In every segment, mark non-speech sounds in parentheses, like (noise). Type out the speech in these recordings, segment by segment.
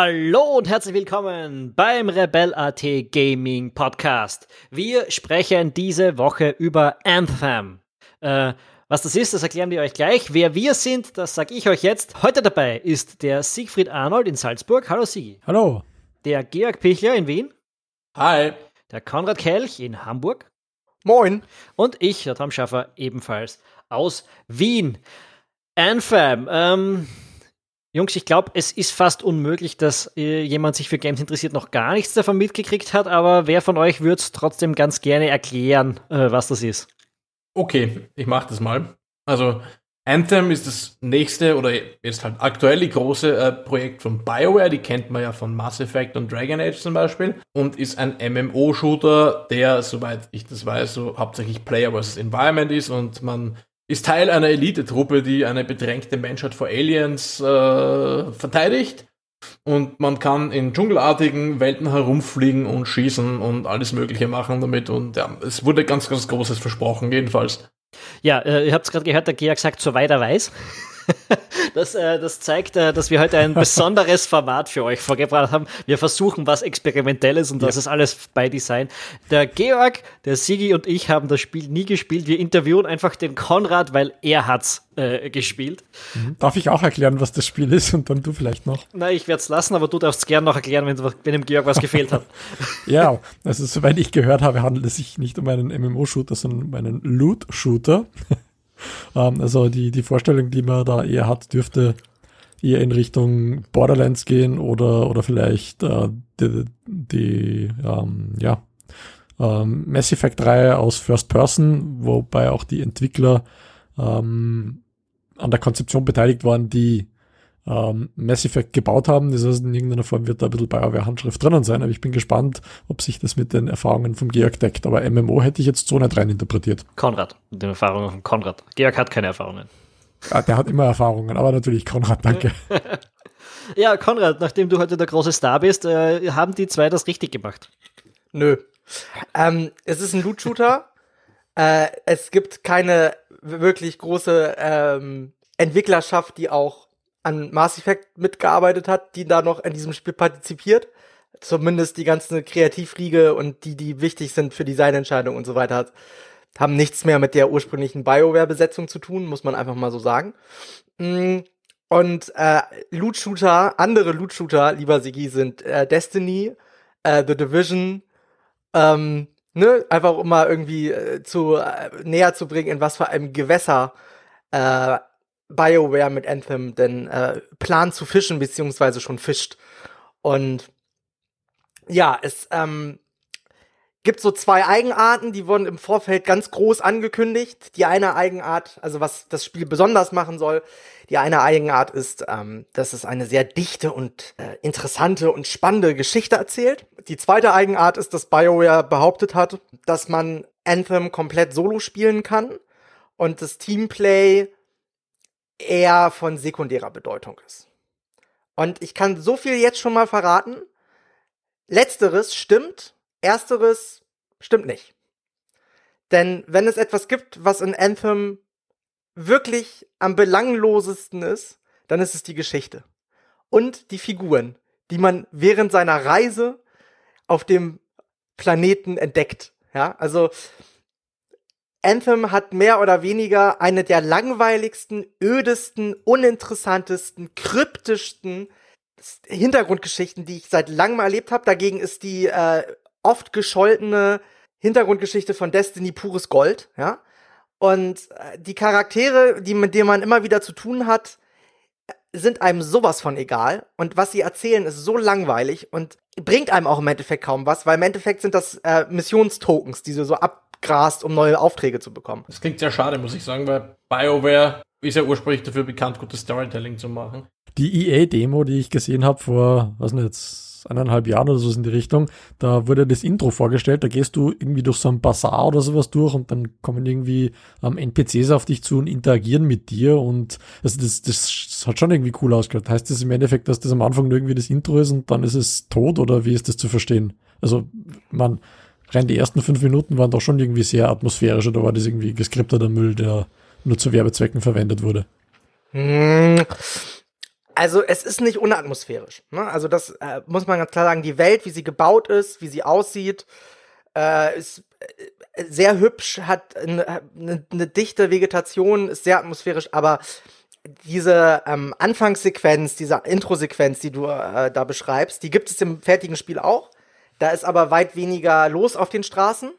Hallo und herzlich willkommen beim Rebel.at Gaming Podcast. Wir sprechen diese Woche über Anthem. Äh, was das ist, das erklären wir euch gleich. Wer wir sind, das sage ich euch jetzt. Heute dabei ist der Siegfried Arnold in Salzburg. Hallo Sigi. Hallo. Der Georg Pichler in Wien. Hi. Der Konrad Kelch in Hamburg. Moin. Und ich, der Tom Schaffer, ebenfalls aus Wien. Anthem. Ähm, Jungs, ich glaube, es ist fast unmöglich, dass äh, jemand sich für Games interessiert, noch gar nichts davon mitgekriegt hat, aber wer von euch würde es trotzdem ganz gerne erklären, äh, was das ist? Okay, ich mache das mal. Also, Anthem ist das nächste oder jetzt halt aktuell die große äh, Projekt von BioWare, die kennt man ja von Mass Effect und Dragon Age zum Beispiel und ist ein MMO-Shooter, der, soweit ich das weiß, so hauptsächlich Player vs. Environment ist und man ist Teil einer Elite-Truppe, die eine bedrängte Menschheit vor Aliens äh, verteidigt. Und man kann in dschungelartigen Welten herumfliegen und schießen und alles Mögliche machen damit. Und ja, es wurde ganz, ganz Großes versprochen, jedenfalls. Ja, äh, ihr habt es gerade gehört, der Georg sagt, soweit er weiß. (laughs) Das, äh, das zeigt, äh, dass wir heute ein besonderes (laughs) Format für euch vorgebracht haben. Wir versuchen was Experimentelles und das ja. ist alles bei Design. Der Georg, der Sigi und ich haben das Spiel nie gespielt. Wir interviewen einfach den Konrad, weil er hat's äh, gespielt. Mhm. Darf ich auch erklären, was das Spiel ist und dann du vielleicht noch? Na, ich werde es lassen, aber du darfst gern noch erklären, wenn, wenn dem Georg was gefehlt hat. (laughs) ja, also soweit ich gehört habe, handelt es sich nicht um einen MMO-Shooter, sondern um einen Loot-Shooter. Ähm, also die, die Vorstellung, die man da eher hat, dürfte eher in Richtung Borderlands gehen oder, oder vielleicht äh, die, die ähm, ja, ähm, Mass Effect 3 aus First Person, wobei auch die Entwickler ähm, an der Konzeption beteiligt waren, die ähm, Mass Effect gebaut haben. Das heißt, in irgendeiner Form wird da ein bisschen BioWare-Handschrift drinnen sein, aber ich bin gespannt, ob sich das mit den Erfahrungen vom Georg deckt. Aber MMO hätte ich jetzt so nicht rein interpretiert. Konrad, mit den Erfahrungen von Konrad. Georg hat keine Erfahrungen. Ja, der hat immer Erfahrungen, aber natürlich Konrad, danke. (laughs) ja, Konrad, nachdem du heute der große Star bist, äh, haben die zwei das richtig gemacht? Nö. Ähm, es ist ein Loot-Shooter. (laughs) äh, es gibt keine wirklich große ähm, Entwicklerschaft, die auch an Mass Effect mitgearbeitet hat, die da noch an diesem Spiel partizipiert. Zumindest die ganze Kreativriege und die, die wichtig sind für Designentscheidungen und so weiter, haben nichts mehr mit der ursprünglichen BioWare-Besetzung zu tun, muss man einfach mal so sagen. Mm, und äh, Loot-Shooter, andere Loot-Shooter, lieber Sigi, sind äh, Destiny, äh, The Division, ähm, ne, einfach um mal irgendwie äh, zu äh, näher zu bringen, in was für einem Gewässer äh, BioWare mit Anthem denn äh, plant zu fischen, beziehungsweise schon fischt. Und ja, es ähm, gibt so zwei Eigenarten, die wurden im Vorfeld ganz groß angekündigt. Die eine Eigenart, also was das Spiel besonders machen soll, die eine Eigenart ist, ähm, dass es eine sehr dichte und äh, interessante und spannende Geschichte erzählt. Die zweite Eigenart ist, dass BioWare behauptet hat, dass man Anthem komplett solo spielen kann und das Teamplay eher von sekundärer Bedeutung ist. Und ich kann so viel jetzt schon mal verraten. Letzteres stimmt, ersteres stimmt nicht. Denn wenn es etwas gibt, was in Anthem wirklich am belanglosesten ist, dann ist es die Geschichte. Und die Figuren, die man während seiner Reise auf dem Planeten entdeckt. Ja, also Anthem hat mehr oder weniger eine der langweiligsten, ödesten, uninteressantesten, kryptischsten Hintergrundgeschichten, die ich seit langem erlebt habe. Dagegen ist die äh, oft gescholtene Hintergrundgeschichte von Destiny pures Gold, ja. Und äh, die Charaktere, die mit denen man immer wieder zu tun hat, sind einem sowas von egal. Und was sie erzählen, ist so langweilig und bringt einem auch im Endeffekt kaum was, weil im Endeffekt sind das äh, Missionstokens, die du so ab abgrast, um neue Aufträge zu bekommen. Das klingt sehr schade, muss ich sagen, weil BioWare ist ja ursprünglich dafür bekannt, gutes Storytelling zu machen. Die EA-Demo, die ich gesehen habe vor, was nicht jetzt, eineinhalb Jahren oder so in die Richtung, da wurde das Intro vorgestellt, da gehst du irgendwie durch so ein Bazar oder sowas durch und dann kommen irgendwie ähm, NPCs auf dich zu und interagieren mit dir und also das, das hat schon irgendwie cool ausgehört. Heißt das im Endeffekt, dass das am Anfang nur irgendwie das Intro ist und dann ist es tot oder wie ist das zu verstehen? Also, man, rein die ersten fünf Minuten waren doch schon irgendwie sehr atmosphärisch oder war das irgendwie geskripteter Müll, der nur zu Werbezwecken verwendet wurde? Hm. Also es ist nicht unatmosphärisch. Ne? Also das äh, muss man ganz klar sagen. Die Welt, wie sie gebaut ist, wie sie aussieht, äh, ist äh, sehr hübsch, hat eine, eine, dichte Vegetation, ist sehr atmosphärisch, aber diese ähm, Anfangssequenz, diese Intro-Sequenz, die du äh, da beschreibst, die gibt es im fertigen Spiel auch. Da ist aber weit weniger los auf den Straßen.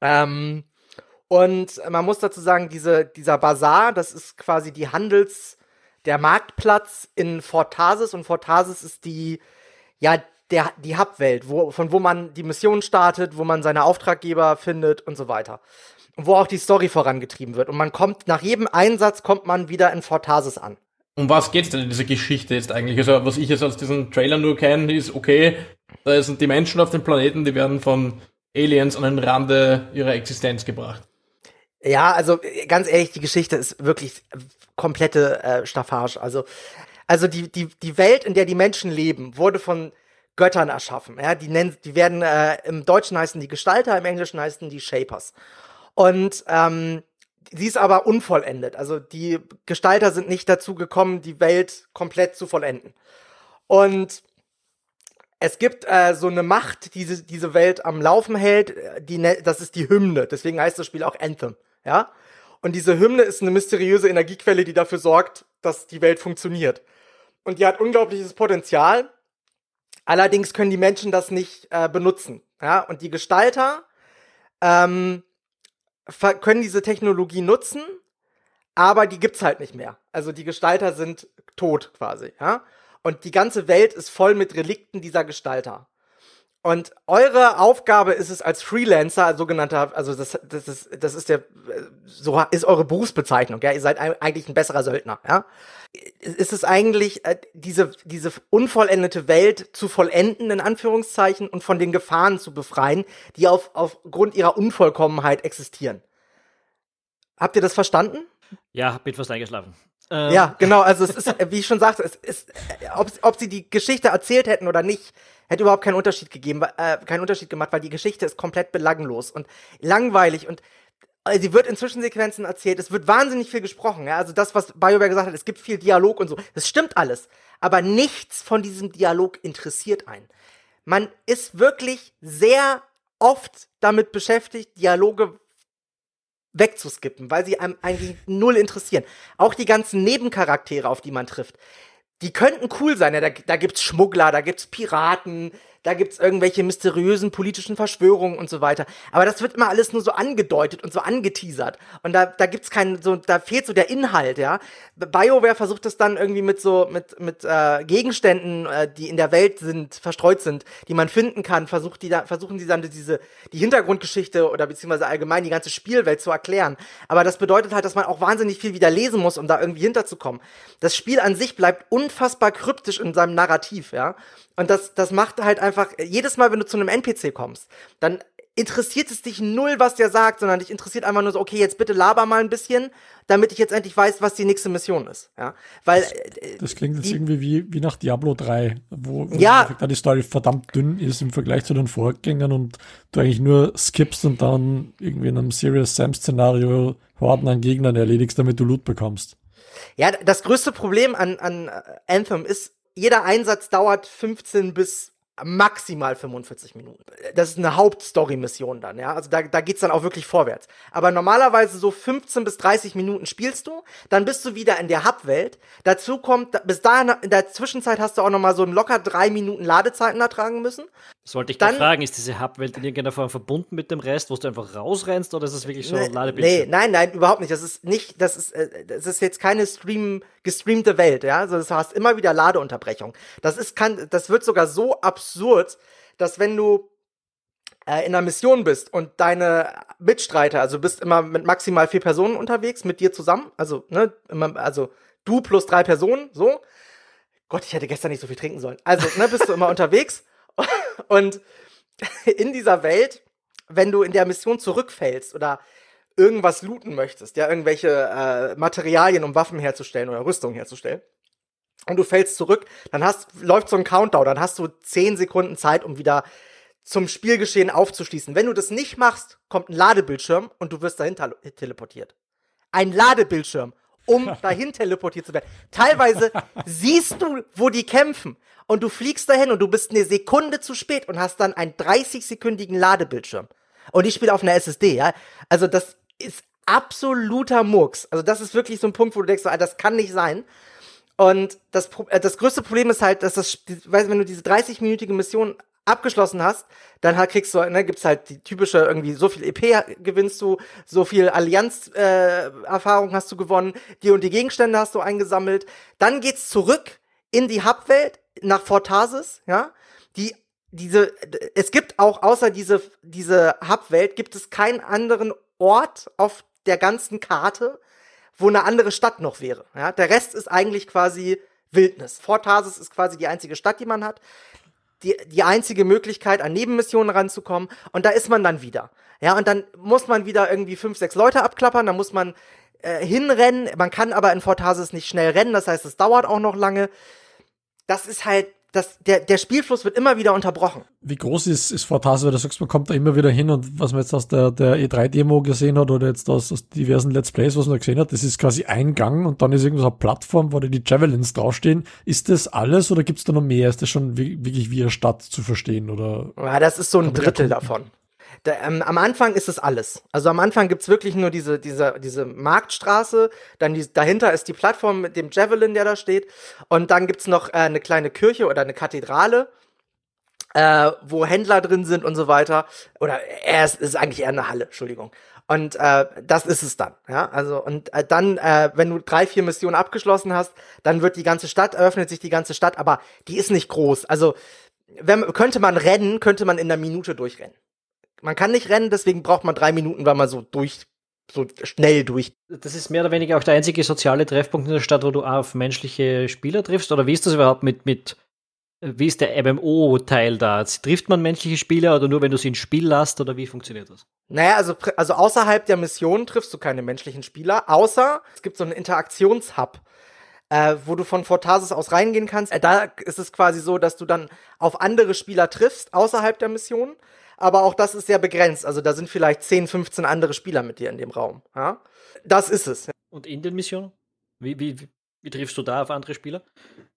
Ähm, und man muss dazu sagen, diese, dieser Bazar, das ist quasi die Handels, der Marktplatz in Fort Tarsis und Fort Tarsis ist die, ja, der, die Hubwelt, wo, von wo man die Mission startet, wo man seine Auftraggeber findet und so weiter. Und wo auch die Story vorangetrieben wird. Und man kommt, nach jedem Einsatz kommt man wieder in Fort Tarsis an. Um was geht's denn in dieser Geschichte jetzt eigentlich? Also, was ich jetzt aus diesen Trailer nur kenne, ist, okay, da sind die Menschen auf dem Planeten, die werden von Aliens an den Rande ihrer Existenz gebracht. Ja, also ganz ehrlich, die Geschichte ist wirklich komplette äh, Staffage. Also, also die, die, die Welt, in der die Menschen leben, wurde von Göttern erschaffen. Ja, die nennen, die werden äh, im Deutschen heißen die Gestalter, im Englischen heißen die Shapers. Und ähm, sie ist aber unvollendet. Also die Gestalter sind nicht dazu gekommen, die Welt komplett zu vollenden. Und es gibt äh, so eine Macht, die diese, diese Welt am Laufen hält, die, ne, das ist die Hymne. Deswegen heißt das Spiel auch Anthem. Ja? Und diese Hymne ist eine mysteriöse Energiequelle, die dafür sorgt, dass die Welt funktioniert. Und die hat unglaubliches Potenzial. Allerdings können die Menschen das nicht äh, benutzen. Ja? Und die Gestalter ähm, können diese Technologie nutzen, aber die gibt's halt nicht mehr. Also die Gestalter sind tot quasi. Ja? Und die ganze Welt ist voll mit Relikten dieser Gestalter. Und eure Aufgabe ist es als Freelancer, als sogenannter, also das, das ist, das ist der, so ist eure Berufsbezeichnung, ja. Ihr seid eigentlich ein besserer Söldner, ja. Ist es eigentlich, äh, diese, diese unvollendete Welt zu vollenden, in Anführungszeichen, und von den Gefahren zu befreien, die auf, aufgrund ihrer Unvollkommenheit existieren. Habt ihr das verstanden? Ja, bin fast eingeschlafen. Ähm. Ja, genau. Also es ist, wie ich schon sagte, es ist, ob, ob sie die Geschichte erzählt hätten oder nicht, hätte überhaupt keinen Unterschied gegeben, äh, keinen Unterschied gemacht, weil die Geschichte ist komplett belanglos und langweilig und äh, sie wird in Zwischensequenzen erzählt, es wird wahnsinnig viel gesprochen, ja, also das, was BioWare gesagt hat, es gibt viel Dialog und so, das stimmt alles, aber nichts von diesem Dialog interessiert einen. Man ist wirklich sehr oft damit beschäftigt, Dialoge wegzuskippen, weil sie einem eigentlich null interessieren. Auch die ganzen Nebencharaktere, auf die man trifft, die könnten cool sein. Ja, da, da gibt's Schmuggler, da gibt's Piraten, da gibt's irgendwelche mysteriösen politischen Verschwörungen und so weiter. Aber das wird immer alles nur so angedeutet und so angeteasert. Und da, da gibt's keinen, so, da fehlt so der Inhalt, ja. BioWare versucht es dann irgendwie mit so, mit, mit äh, Gegenständen, äh, die in der Welt sind, verstreut sind, die man finden kann, versucht die da, versuchen die dann diese, die Hintergrundgeschichte oder beziehungsweise allgemein die ganze Spielwelt zu erklären. Aber das bedeutet halt, dass man auch wahnsinnig viel wieder lesen muss, um da irgendwie hinterzukommen. Das Spiel an sich bleibt unfassbar kryptisch in seinem Narrativ, ja. Und das, das macht halt einfach, jedes Mal, wenn du zu einem NPC kommst, dann interessiert es dich null, was der sagt, sondern dich interessiert einfach nur so, okay, jetzt bitte laber mal ein bisschen, damit ich jetzt endlich weiß, was die nächste Mission ist. Ja, weil das, äh, das klingt jetzt die, irgendwie wie, wie nach Diablo 3, wo, wo ja, die Story verdammt dünn ist im Vergleich zu den Vorgängern und du eigentlich nur skippst und dann irgendwie in einem Serious Sam Szenario Horden an Gegnern erledigst, damit du Loot bekommst. Ja, das größte Problem an, an Anthem ist, jeder Einsatz dauert 15 bis maximal 45 Minuten. Das ist eine Hauptstory-Mission dann, ja. Also da, da geht's dann auch wirklich vorwärts. Aber normalerweise so 15 bis 30 Minuten spielst du, dann bist du wieder in der Hub-Welt. Dazu kommt, bis dahin, in der Zwischenzeit hast du auch nochmal so locker drei Minuten Ladezeiten ertragen müssen. Sollte ich dann fragen, ist diese Hub-Welt in irgendeiner Form verbunden mit dem Rest, wo du einfach rausrennst oder ist es wirklich so ein Ladebildschirm? Nee, nein, nein, überhaupt nicht. Das ist nicht, das ist, äh, das ist jetzt keine Stream, gestreamte Welt, ja. Also du hast immer wieder Ladeunterbrechung. Das ist, kann, das wird sogar so absurd, dass wenn du äh, in einer Mission bist und deine Mitstreiter, also bist immer mit maximal vier Personen unterwegs, mit dir zusammen, also, ne, immer, also du plus drei Personen, so. Gott, ich hätte gestern nicht so viel trinken sollen. Also, ne, bist du immer (laughs) unterwegs und (laughs) in dieser Welt, wenn du in der Mission zurückfällst oder irgendwas looten möchtest, ja, irgendwelche äh, Materialien, um Waffen herzustellen oder Rüstung herzustellen, und du fällst zurück, dann hast, läuft so ein Countdown, dann hast du zehn Sekunden Zeit, um wieder zum Spielgeschehen aufzuschließen. Wenn du das nicht machst, kommt ein Ladebildschirm und du wirst dahin teleportiert. Ein Ladebildschirm. Um dahin teleportiert zu werden. Teilweise siehst du, wo die kämpfen und du fliegst dahin und du bist eine Sekunde zu spät und hast dann einen 30-sekündigen Ladebildschirm. Und ich spiele auf einer SSD, ja. Also das ist absoluter Murks. Also das ist wirklich so ein Punkt, wo du denkst, ah, das kann nicht sein. Und das, äh, das größte Problem ist halt, dass das, weißt, wenn du diese 30-minütige Mission abgeschlossen hast, dann halt kriegst du, ne, gibt's halt die typische irgendwie, so viel EP gewinnst du, so viel Allianz-Erfahrung äh, hast du gewonnen, die und die Gegenstände hast du eingesammelt. Dann geht's zurück in die Hubwelt nach Fortasis, ja. Die, diese, es gibt auch außer diese, diese Hubwelt gibt es keinen anderen Ort auf der ganzen Karte, wo eine andere Stadt noch wäre. Ja, der Rest ist eigentlich quasi Wildnis. Fort Tarsis ist quasi die einzige Stadt, die man hat die, die einzige Möglichkeit, an Nebenmissionen ranzukommen. Und da ist man dann wieder. Ja, und dann muss man wieder irgendwie fünf, sechs Leute abklappern, dann muss man äh, hinrennen. Man kann aber in Fortasis nicht schnell rennen, das heißt, es dauert auch noch lange. Das ist halt das, der, der Spielfluss wird immer wieder unterbrochen. Wie groß ist, ist Fortase, weil du sagst, man kommt da immer wieder hin und was man jetzt aus der, der E3-Demo gesehen hat oder jetzt aus, aus diversen Let's Plays, was man gesehen hat, das ist quasi ein Gang und dann ist irgendwo so eine Plattform, wo da die Javelins draufstehen. Ist das alles oder gibt's da noch mehr? Ist das schon wirklich wie eine Stadt zu verstehen oder? Ja, das ist so ein Drittel davon. Da, ähm, am Anfang ist es alles. Also am Anfang gibt's wirklich nur diese, diese, diese Marktstraße, dann die, dahinter ist die Plattform mit dem Javelin, der da steht. Und dann gibt's noch äh, eine kleine Kirche oder eine Kathedrale, äh, wo Händler drin sind und so weiter. Oder er ist, ist eigentlich eher eine Halle, Entschuldigung. Und äh, das ist es dann. Ja, also und äh, dann, äh, wenn du drei, vier Missionen abgeschlossen hast, dann wird die ganze Stadt, eröffnet sich die ganze Stadt, aber die ist nicht groß. Also wenn, könnte man rennen, könnte man in einer Minute durchrennen. Man kann nicht rennen, deswegen braucht man drei Minuten, weil man so durch, so schnell durch. Das ist mehr oder weniger auch der einzige soziale Treffpunkt in der Stadt, wo du auf menschliche Spieler triffst? Oder wie ist das überhaupt mit, mit wie ist der MMO-Teil da? Trifft man menschliche Spieler oder nur, wenn du sie ins Spiel lässt oder wie funktioniert das? Naja, also, also außerhalb der Mission triffst du keine menschlichen Spieler, außer es gibt so einen Interaktionshub, äh, wo du von Fortasis aus reingehen kannst. Äh, da ist es quasi so, dass du dann auf andere Spieler triffst, außerhalb der Mission aber auch das ist sehr begrenzt. Also da sind vielleicht 10, 15 andere Spieler mit dir in dem Raum. Ja? Das ist es. Und in den Missionen? Wie, wie, wie, wie triffst du da auf andere Spieler?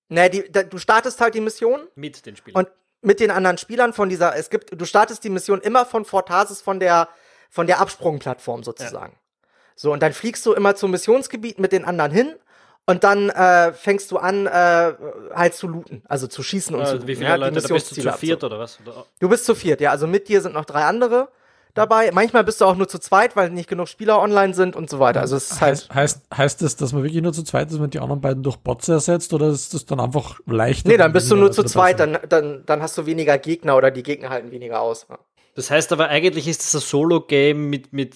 Naja, die, da, du startest halt die Mission. Mit den Spielern. Und mit den anderen Spielern von dieser, es gibt, du startest die Mission immer von Fortasis von der, von der Absprungplattform sozusagen. Ja. So, und dann fliegst du immer zum Missionsgebiet mit den anderen hin und dann äh, fängst du an, äh, halt zu looten, also zu schießen und also, zu looten. Wie viele ja, Leute, da bist du zu viert oder was? Du bist zu viert, ja. Also mit dir sind noch drei andere dabei. Manchmal bist du auch nur zu zweit, weil nicht genug Spieler online sind und so weiter. Also es ist heißt, halt heißt, heißt das, dass man wirklich nur zu zweit ist, wenn die anderen beiden durch Bots ersetzt oder ist das dann einfach leichter? Nee, dann bist du nur zu zweit, dann, dann, dann hast du weniger Gegner oder die Gegner halten weniger aus. Das heißt aber eigentlich ist es ein Solo-Game mit, mit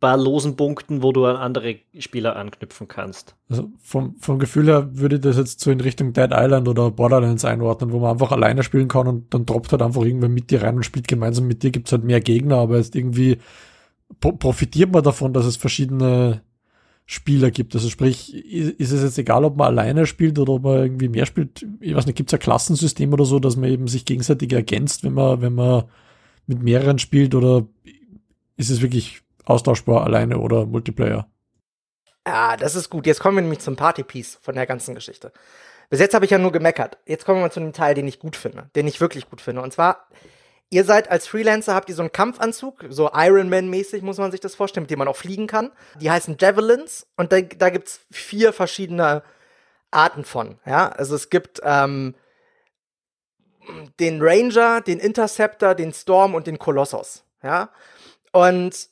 paar losen Punkten, wo du an andere Spieler anknüpfen kannst. Also vom, vom Gefühl her würde ich das jetzt so in Richtung Dead Island oder Borderlands einordnen, wo man einfach alleine spielen kann und dann droppt halt einfach irgendwer mit dir rein und spielt gemeinsam mit dir, gibt's halt mehr Gegner, aber jetzt irgendwie profitiert man davon, dass es verschiedene Spieler gibt. Also sprich, ist es jetzt egal, ob man alleine spielt oder ob man irgendwie mehr spielt. Ich weiß nicht, gibt es ein Klassensystem oder so, dass man eben sich gegenseitig ergänzt, wenn man, wenn man mit mehreren spielt oder ist es wirklich austauschbar alleine oder Multiplayer. Ah, das ist gut. Jetzt kommen wir nämlich zum Partypiece von der ganzen Geschichte. Bis jetzt habe ich ja nur gemeckert. Jetzt kommen wir mal zu dem Teil, den ich gut finde, den ich wirklich gut finde. Und zwar, ihr seid als Freelancer, habt ihr so einen Kampfanzug, so Iron Man-mäßig muss man sich das vorstellen, mit dem man auch fliegen kann. Die heißen Javelins und da, da gibt's vier verschiedene Arten von. Ja, also es gibt ähm, den Ranger, den Interceptor, den Storm und den Kolossos. Ja, und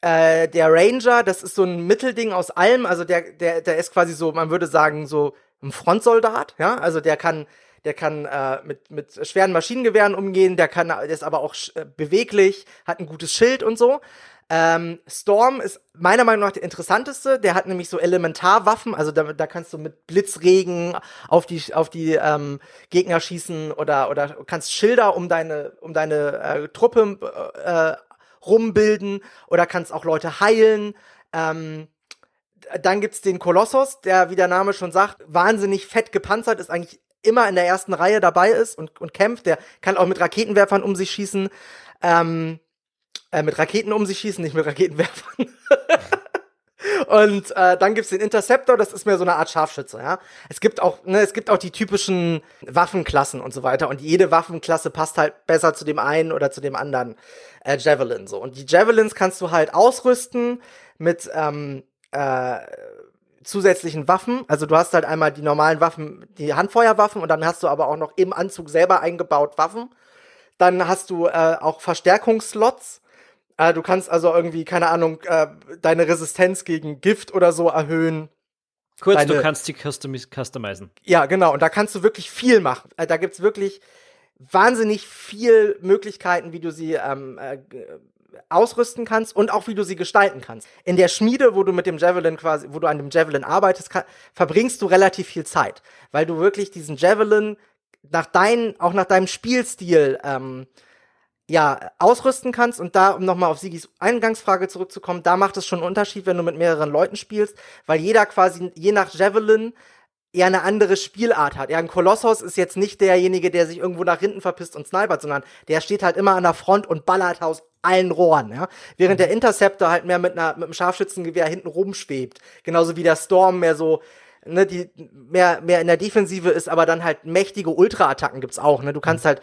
äh, der Ranger, das ist so ein Mittelding aus allem, also der, der, der ist quasi so, man würde sagen, so ein Frontsoldat, ja, also der kann, der kann äh, mit, mit schweren Maschinengewehren umgehen, der kann, der ist aber auch äh, beweglich, hat ein gutes Schild und so. Ähm, Storm ist meiner Meinung nach der interessanteste. Der hat nämlich so Elementarwaffen, also da, da kannst du mit Blitzregen auf die auf die ähm, Gegner schießen oder oder kannst Schilder um deine um deine äh, Truppe äh, rumbilden oder kannst auch Leute heilen. Ähm, dann gibt's den Kolossos, der, wie der Name schon sagt, wahnsinnig fett gepanzert ist, eigentlich immer in der ersten Reihe dabei ist und, und kämpft. Der kann auch mit Raketenwerfern um sich schießen. Ähm, äh, mit Raketen um sich schießen, nicht mit Raketenwerfern. (laughs) Und äh, dann gibt's den Interceptor, das ist mehr so eine Art Scharfschütze, ja. Es gibt auch, ne, es gibt auch die typischen Waffenklassen und so weiter. Und jede Waffenklasse passt halt besser zu dem einen oder zu dem anderen äh, Javelin so. Und die Javelins kannst du halt ausrüsten mit ähm, äh, zusätzlichen Waffen. Also du hast halt einmal die normalen Waffen, die Handfeuerwaffen und dann hast du aber auch noch im Anzug selber eingebaut Waffen. Dann hast du äh, auch Verstärkungsslots äh, du kannst also irgendwie, keine Ahnung, äh, deine Resistenz gegen Gift oder so erhöhen. Kurz, Deine- du kannst sie customis- customizen. Ja, genau. Und da kannst du wirklich viel machen. Äh, da gibt's wirklich wahnsinnig viel Möglichkeiten, wie du sie ähm, äh, ausrüsten kannst und auch wie du sie gestalten kannst. In der Schmiede, wo du mit dem Javelin quasi, wo du an dem Javelin arbeitest, kann, verbringst du relativ viel Zeit, weil du wirklich diesen Javelin nach deinen, auch nach deinem Spielstil ähm, ja, ausrüsten kannst und da, um nochmal auf Sigis Eingangsfrage zurückzukommen, da macht es schon einen Unterschied, wenn du mit mehreren Leuten spielst, weil jeder quasi, je nach Javelin, eher eine andere Spielart hat. Ja, ein Kolossos ist jetzt nicht derjenige, der sich irgendwo nach hinten verpisst und snipert, sondern der steht halt immer an der Front und ballert aus allen Rohren, ja. Während der Interceptor halt mehr mit einer, mit einem Scharfschützengewehr hinten rumschwebt. Genauso wie der Storm mehr so, ne, die mehr, mehr in der Defensive ist, aber dann halt mächtige Ultra-Attacken gibt's auch, ne. Du kannst halt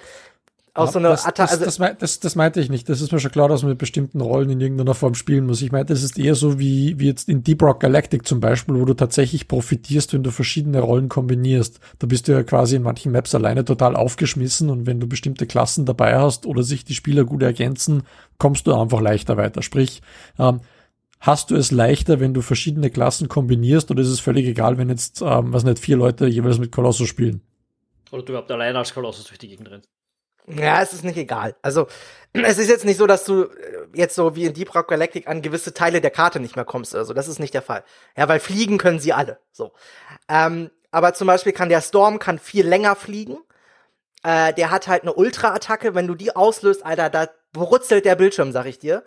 auch so eine das, Attacke, das, also, das, das, das meinte ich nicht. Das ist mir schon klar, dass man mit bestimmten Rollen in irgendeiner Form spielen muss. Ich meinte, das ist eher so wie, wie jetzt in Deep Rock Galactic zum Beispiel, wo du tatsächlich profitierst, wenn du verschiedene Rollen kombinierst. Da bist du ja quasi in manchen Maps alleine total aufgeschmissen und wenn du bestimmte Klassen dabei hast oder sich die Spieler gut ergänzen, kommst du einfach leichter weiter. Sprich, ähm, hast du es leichter, wenn du verschiedene Klassen kombinierst oder ist es völlig egal, wenn jetzt, ähm, was nicht, vier Leute jeweils mit Colossus spielen? Oder du überhaupt alleine als Kolossus durch die Gegend rennst. Ja, es ist nicht egal. Also, (clears throat) es ist jetzt nicht so, dass du äh, jetzt so wie in Deep Rock Galactic an gewisse Teile der Karte nicht mehr kommst oder so. Das ist nicht der Fall. Ja, weil fliegen können sie alle. So. Ähm, aber zum Beispiel kann der Storm kann viel länger fliegen. Äh, der hat halt eine Ultra-Attacke. Wenn du die auslöst, Alter, da brutzelt der Bildschirm, sag ich dir.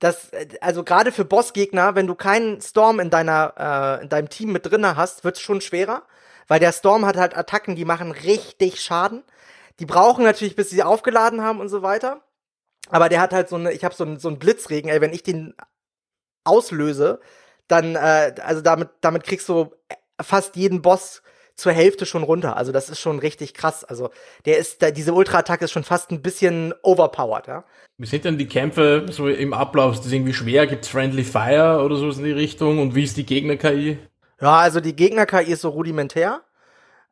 Das, äh, also gerade für Bossgegner, wenn du keinen Storm in deiner, äh, in deinem Team mit drinne hast, wird's schon schwerer. Weil der Storm hat halt Attacken, die machen richtig Schaden. Die brauchen natürlich, bis sie aufgeladen haben und so weiter. Aber der hat halt so eine, ich habe so einen so einen Blitzregen, ey, wenn ich den auslöse, dann, äh, also damit, damit kriegst du fast jeden Boss zur Hälfte schon runter. Also das ist schon richtig krass. Also der ist, da, diese Ultra-Attacke ist schon fast ein bisschen overpowered, ja. Wie sind denn die Kämpfe so im Ablauf? Ist das irgendwie schwer? Gibt's Friendly Fire oder sowas in die Richtung? Und wie ist die Gegner-KI? Ja, also die Gegner-KI ist so rudimentär.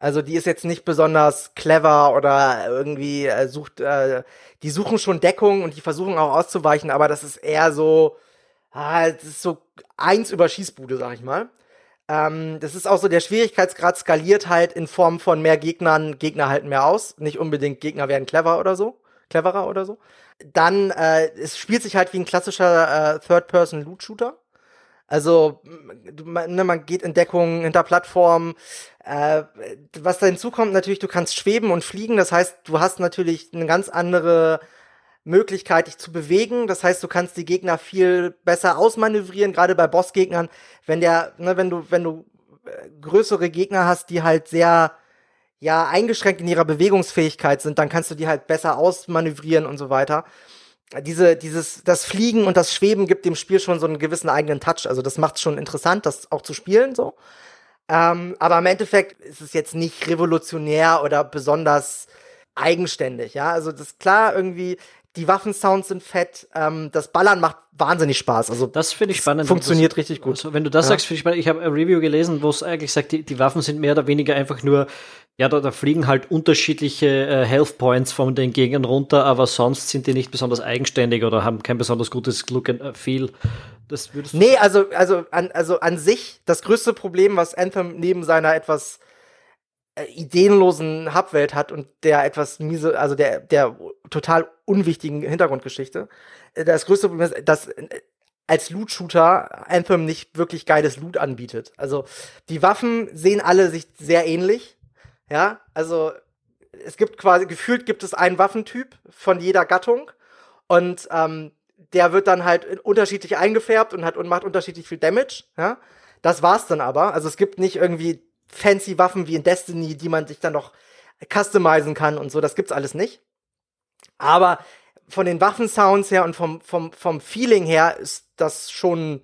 Also die ist jetzt nicht besonders clever oder irgendwie äh, sucht, äh, die suchen schon Deckung und die versuchen auch auszuweichen, aber das ist eher so, ah, das ist so eins über Schießbude, sag ich mal. Ähm, das ist auch so, der Schwierigkeitsgrad skaliert halt in Form von mehr Gegnern, Gegner halten mehr aus. Nicht unbedingt Gegner werden clever oder so, cleverer oder so. Dann, äh, es spielt sich halt wie ein klassischer äh, Third-Person-Loot-Shooter. Also, man, ne, man geht in Deckung hinter Plattformen. Äh, was da hinzukommt, natürlich, du kannst schweben und fliegen. Das heißt, du hast natürlich eine ganz andere Möglichkeit, dich zu bewegen. Das heißt, du kannst die Gegner viel besser ausmanövrieren, gerade bei Bossgegnern, wenn der, ne, wenn du, wenn du äh, größere Gegner hast, die halt sehr ja eingeschränkt in ihrer Bewegungsfähigkeit sind, dann kannst du die halt besser ausmanövrieren und so weiter. Diese, dieses, das Fliegen und das Schweben gibt dem Spiel schon so einen gewissen eigenen Touch. Also das macht es schon interessant, das auch zu spielen so. Ähm, aber im Endeffekt ist es jetzt nicht revolutionär oder besonders eigenständig, ja. Also das ist klar irgendwie, die Waffensounds sind fett, ähm, das Ballern macht wahnsinnig Spaß. Also Das finde ich spannend. funktioniert das, richtig gut. Also, wenn du das Ja. sagst, finde ich spannend. Ich habe ein Review gelesen, wo es eigentlich sagt, die, die Waffen sind mehr oder weniger einfach nur, ja, da, da fliegen halt unterschiedliche äh, Health Points von den Gegnern runter, aber sonst sind die nicht besonders eigenständig oder haben kein besonders gutes Look and Feel. Das würdest du Nee, also, also, an, also an sich, das größte Problem, was Anthem neben seiner etwas äh, ideenlosen Hubwelt hat und der etwas miese, also der, der total unwichtigen Hintergrundgeschichte, äh, das größte Problem ist, dass äh, als Loot-Shooter Anthem nicht wirklich geiles Loot anbietet. Also die Waffen sehen alle sich sehr ähnlich. Ja, also es gibt quasi, gefühlt gibt es einen Waffentyp von jeder Gattung und ähm, der wird dann halt unterschiedlich eingefärbt und hat und macht unterschiedlich viel Damage. Ja, das war's dann aber. Also es gibt nicht irgendwie fancy Waffen wie in Destiny, die man sich dann noch customizen kann und so. Das gibt's alles nicht. Aber von den Waffensounds her und vom, vom, vom Feeling her ist das schon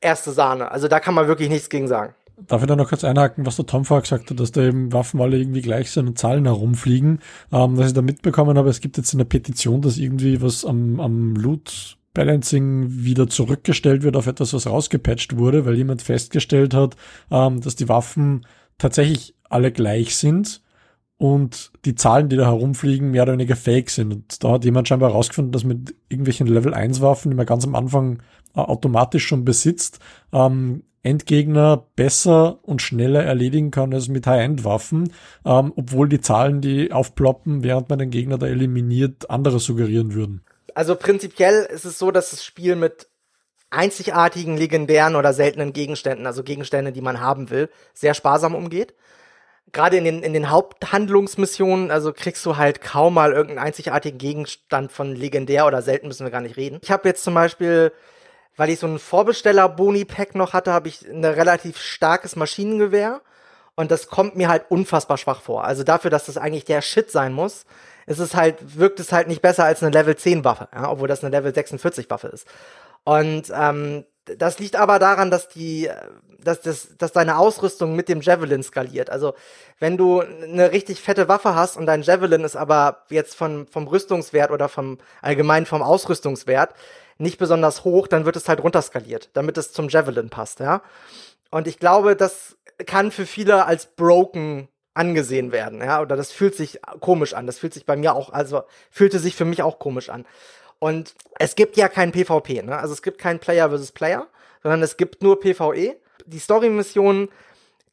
erste Sahne. Also da kann man wirklich nichts gegen sagen. Darf ich da noch kurz einhaken, was der Tom vorher gesagt hat, dass da eben Waffen alle irgendwie gleich sind und Zahlen herumfliegen. Ähm, was ich da mitbekommen habe, es gibt jetzt eine Petition, dass irgendwie was am, am Loot Balancing wieder zurückgestellt wird auf etwas, was rausgepatcht wurde, weil jemand festgestellt hat, ähm, dass die Waffen tatsächlich alle gleich sind und die Zahlen, die da herumfliegen, mehr oder weniger fake sind. Und da hat jemand scheinbar herausgefunden, dass mit irgendwelchen Level 1 Waffen, die man ganz am Anfang äh, automatisch schon besitzt, ähm, Endgegner besser und schneller erledigen kann als mit High-End-Waffen, ähm, obwohl die Zahlen, die aufploppen, während man den Gegner da eliminiert, andere suggerieren würden. Also prinzipiell ist es so, dass das Spiel mit einzigartigen, legendären oder seltenen Gegenständen, also Gegenstände, die man haben will, sehr sparsam umgeht gerade in den, in den Haupthandlungsmissionen, also kriegst du halt kaum mal irgendeinen einzigartigen Gegenstand von legendär oder selten müssen wir gar nicht reden. Ich habe jetzt zum Beispiel, weil ich so einen Vorbesteller-Boni-Pack noch hatte, habe ich ein relativ starkes Maschinengewehr. Und das kommt mir halt unfassbar schwach vor. Also dafür, dass das eigentlich der Shit sein muss, ist es halt, wirkt es halt nicht besser als eine Level 10 Waffe, ja, obwohl das eine Level 46 Waffe ist. Und ähm, das liegt aber daran, dass die, dass, das, dass deine Ausrüstung mit dem Javelin skaliert. Also wenn du eine richtig fette Waffe hast und dein Javelin ist aber jetzt von, vom Rüstungswert oder vom allgemein vom Ausrüstungswert nicht besonders hoch, dann wird es halt runterskaliert, damit es zum Javelin passt, ja. Und ich glaube, das kann für viele als broken angesehen werden, ja, oder das fühlt sich komisch an. Das fühlt sich bei mir auch, also fühlte sich für mich auch komisch an. Und es gibt ja kein PvP, ne? Also es gibt kein Player versus Player, sondern es gibt nur PvE. Die Story-Missionen,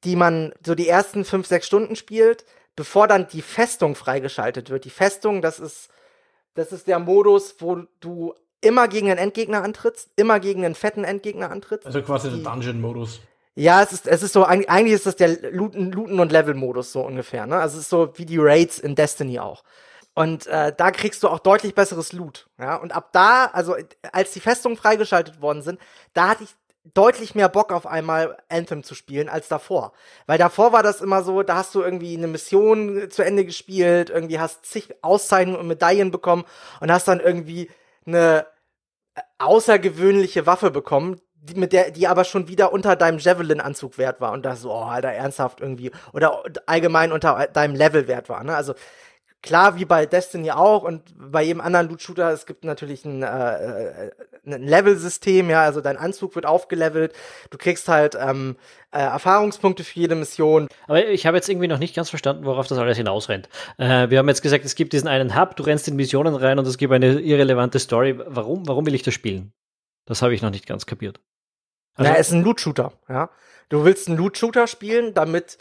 die man so die ersten fünf, sechs Stunden spielt, bevor dann die Festung freigeschaltet wird. Die Festung, das ist, das ist der Modus, wo du immer gegen einen Endgegner antrittst, immer gegen einen fetten Endgegner antrittst. Also quasi der Dungeon-Modus. Ja, es ist, es ist so, eigentlich ist das der Looten, Looten und Level-Modus so ungefähr, ne? Also es ist so wie die Raids in Destiny auch. Und äh, da kriegst du auch deutlich besseres Loot. Ja? Und ab da, also als die Festungen freigeschaltet worden sind, da hatte ich deutlich mehr Bock auf einmal Anthem zu spielen als davor. Weil davor war das immer so, da hast du irgendwie eine Mission zu Ende gespielt, irgendwie hast zig Auszeichnungen und Medaillen bekommen und hast dann irgendwie eine äh, außergewöhnliche Waffe bekommen, die, mit der, die aber schon wieder unter deinem Javelin-Anzug wert war und da so, oh, Alter, ernsthaft irgendwie, oder allgemein unter deinem Level wert war, ne? Also, klar, wie bei Destiny auch und bei jedem anderen Loot-Shooter, es gibt natürlich ein, äh, äh, ein Level-System, ja, also dein Anzug wird aufgelevelt, du kriegst halt ähm, äh, Erfahrungspunkte für jede Mission. Aber ich habe jetzt irgendwie noch nicht ganz verstanden, worauf das alles hinausrennt. Äh, wir haben jetzt gesagt, es gibt diesen einen Hub, du rennst in Missionen rein und es gibt eine irrelevante Story. Warum, warum will ich das spielen? Das habe ich noch nicht ganz kapiert. Also, Na, es ist ein Loot-Shooter, ja. Du willst einen Loot-Shooter spielen, damit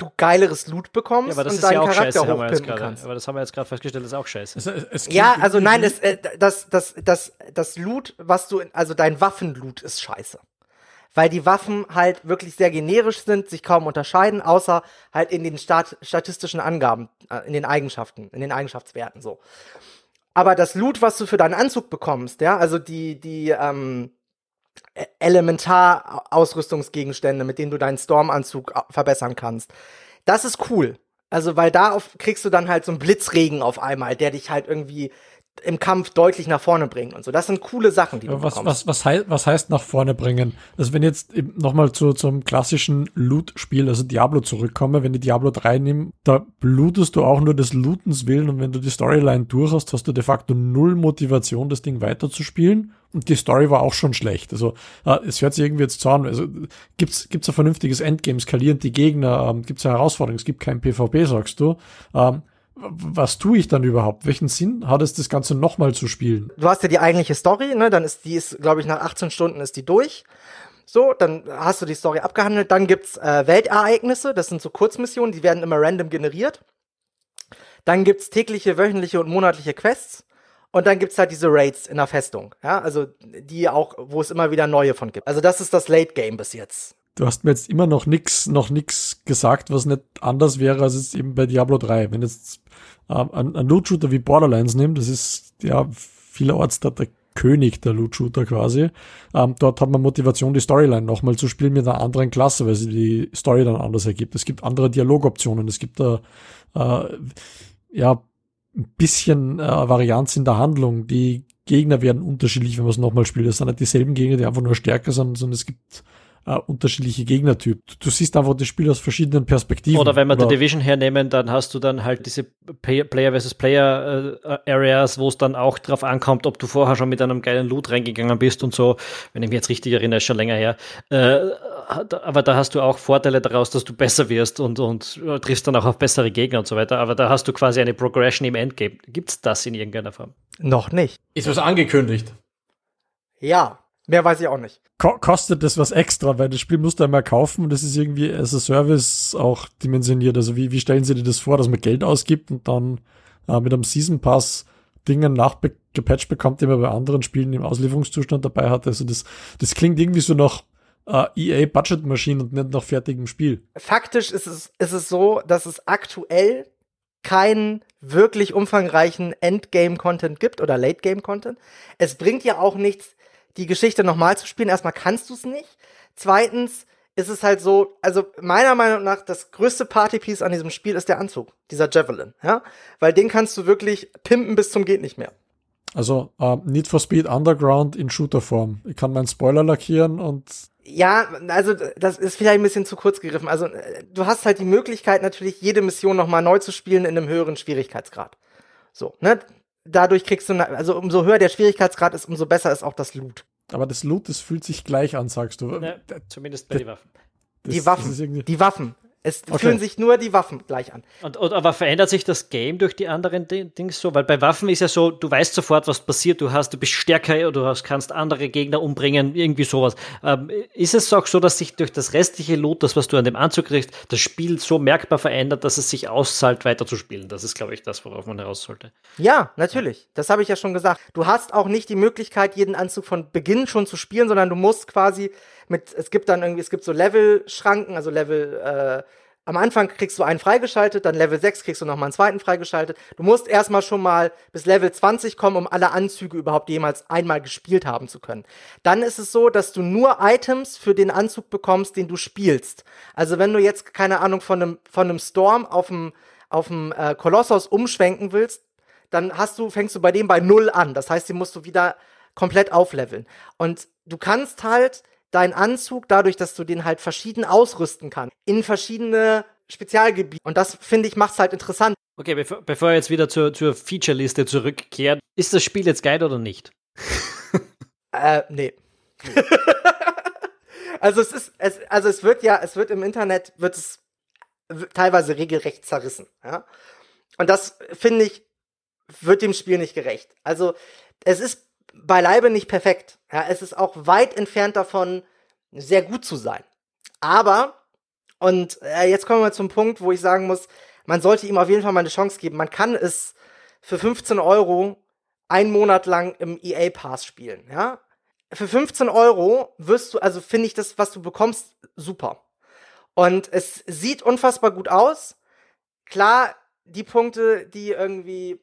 du geileres Loot bekommst ja, aber das und ist deinen ja auch Charakter scheiße, haben wir jetzt hochpimpen grade, kannst. Aber das haben wir jetzt gerade festgestellt, das ist auch scheiße. Es, es Ja, also nein, das, äh, das, das, das, das Loot, was du, also dein Waffenloot ist scheiße. Weil die Waffen halt wirklich sehr generisch sind, sich kaum unterscheiden, außer halt in den Stat statistischen Angaben, äh, in den Eigenschaften, in den Eigenschaftswerten so. Aber das Loot, was du für deinen Anzug bekommst, ja, also die, die, ähm, Elementar-Ausrüstungsgegenstände, mit denen du deinen Stormanzug verbessern kannst. Das ist cool. Also, weil da auf, kriegst du dann halt so einen Blitzregen auf einmal, der dich halt irgendwie im Kampf deutlich nach vorne bringt und so. Das sind coole Sachen, die du was, bekommst. was, was, hei was heißt nach vorne bringen? Also wenn jetzt nochmal zu, zum klassischen Loot-Spiel, also Diablo zurückkomme, wenn die Diablo 3 nimm, da blutest du auch nur des Lootens willen und wenn du die Storyline durch hast, hast du de facto null Motivation, das Ding weiterzuspielen und die Story war auch schon schlecht. Also äh, es hört sich irgendwie jetzt so an, also gibt's gibt's ein vernünftiges Endgame, skalieren die Gegner, ähm, gibt's eine Herausforderung, es gibt kein PvP, sagst du. Ähm, was tue ich dann überhaupt? Welchen Sinn hat es, das Ganze nochmal zu spielen? du hast ja die eigentliche Story, ne? Dann ist die ist, glaube ich, nach 18 Stunden ist die durch. So, dann hast du die Story abgehandelt. Dann gibt's äh, Weltereignisse, das sind so Kurzmissionen, die werden immer random generiert. Dann gibt's tägliche, wöchentliche und monatliche Quests. Und dann gibt's halt diese Raids in der Festung, ja, also die auch, wo es immer wieder neue von gibt. Also das ist das Late Game bis jetzt. Du hast mir jetzt immer noch nix, noch nix gesagt, was nicht anders wäre als jetzt eben bei Diablo 3. Wenn jetzt ähm, ein, ein Loot-Shooter wie Borderlands nimmt, das ist ja vielerorts der, der König der Loot-Shooter quasi. Ähm, dort hat man Motivation, die Storyline nochmal zu spielen mit einer anderen Klasse, weil sie die Story dann anders ergibt. Es gibt andere Dialogoptionen, es gibt da äh, ja ein bisschen äh, Varianz in der Handlung. Die Gegner werden unterschiedlich, wenn man es nochmal spielt. Es sind nicht dieselben Gegner, die einfach nur stärker sind, sondern es gibt äh, unterschiedliche Gegnertypen. Du, du, siehst einfach das Spiel aus verschiedenen Perspektiven. Oder wenn wir die Division hernehmen, dann hast du dann halt diese Player versus Player äh, Areas, wo es dann auch drauf ankommt, ob du vorher schon mit einem geilen Loot reingegangen bist und so. Wenn ich mich jetzt richtig erinnere, ist schon länger her. Äh, aber da hast du auch Vorteile daraus, dass du besser wirst und, und triffst dann auch auf bessere Gegner und so weiter. Aber da hast du quasi eine Progression im Endgame. Gibt es das in irgendeiner Form? Noch nicht. Ist was angekündigt? Ja, Mehr weiß ich auch nicht. kostet das was extra, weil das Spiel musst du einmal kaufen und das ist irgendwie as a Service auch dimensioniert. Also wie, wie stellen sie dir das vor, dass man Geld ausgibt und dann äh, mit einem Season Pass Dinge nachgepatcht bekommt, die man bei anderen Spielen im Auslieferungszustand dabei hat. Also das, das klingt irgendwie so nach äh, EA Budget Machine und nicht nach fertigem Spiel. Faktisch ist es, ist es so, dass es aktuell keinen wirklich umfangreichen Endgame-Content gibt oder Late-Game-Content. Es bringt ja auch nichts, die Geschichte nochmal zu spielen. Erstmal kannst du es nicht. Zweitens ist es halt so, also meiner Meinung nach, das größte Partypiece an diesem Spiel ist der Anzug, dieser Javelin, ja? Weil den kannst du wirklich pimpen bis zum geht nicht mehr. Also uh, Need for Speed Underground in Shooterform. Ich kann meinen Spoiler lackieren und ja, also das ist vielleicht ein bisschen zu kurz gegriffen. Also äh, du hast halt die Möglichkeit natürlich jede Mission nochmal neu zu spielen in einem höheren Schwierigkeitsgrad. So, ne? Dadurch kriegst du, also umso höher der Schwierigkeitsgrad ist, umso besser ist auch das Loot. Aber das Loot, das fühlt sich gleich an, sagst du. Ja, zumindest bei den Waffen. die Waffen. Die Waffen. Es okay. fühlen sich nur die Waffen gleich an. Und, und, aber verändert sich das Game durch die anderen Dings so? Weil bei Waffen ist ja so, du weißt sofort, was passiert. Du hast, du bist stärker oder du hast, kannst andere Gegner umbringen, irgendwie sowas. Ähm, ist es auch so, dass sich durch das restliche Loot, das was du an dem Anzug kriegst, das Spiel so merkbar verändert, dass es sich auszahlt, weiter zu spielen? Das ist, glaube ich, das, worauf man heraus sollte. Ja, natürlich. Das habe ich ja schon gesagt. Du hast auch nicht die Möglichkeit, jeden Anzug von Beginn schon zu spielen, sondern du musst quasi mit, es gibt dann irgendwie, es gibt so Level-Schranken, also Level, äh, am Anfang kriegst du einen freigeschaltet, dann Level 6 kriegst du nochmal einen zweiten freigeschaltet. Du musst erstmal schon mal bis Level 20 kommen, um alle Anzüge überhaupt jemals einmal gespielt haben zu können. Dann ist es so, dass du nur Items für den Anzug bekommst, den du spielst. Also wenn du jetzt, keine Ahnung, von einem, von einem Storm auf dem, auf dem äh, Kolossos umschwenken willst, dann hast du, fängst du bei dem bei Null an. Das heißt, den musst du wieder komplett aufleveln. Und du kannst halt dein Anzug, dadurch, dass du den halt verschieden ausrüsten kannst, in verschiedene Spezialgebiete. Und das, finde ich, macht es halt interessant. Okay, bevor, bevor wir jetzt wieder zur, zur Feature-Liste zurückkehren, ist das Spiel jetzt geil oder nicht? (laughs) äh, nee. (laughs) also es ist, es, also es wird ja, es wird im Internet, wird es teilweise regelrecht zerrissen, ja. Und das, finde ich, wird dem Spiel nicht gerecht. Also, es ist beileibe nicht perfekt. Ja, es ist auch weit entfernt davon, sehr gut zu sein. Aber, und äh, jetzt kommen wir zum Punkt, wo ich sagen muss, man sollte ihm auf jeden Fall mal eine Chance geben. Man kann es für 15 Euro einen Monat lang im EA Pass spielen, ja. Für 15 Euro wirst du, also finde ich das, was du bekommst, super. Und es sieht unfassbar gut aus. Klar, die Punkte, die irgendwie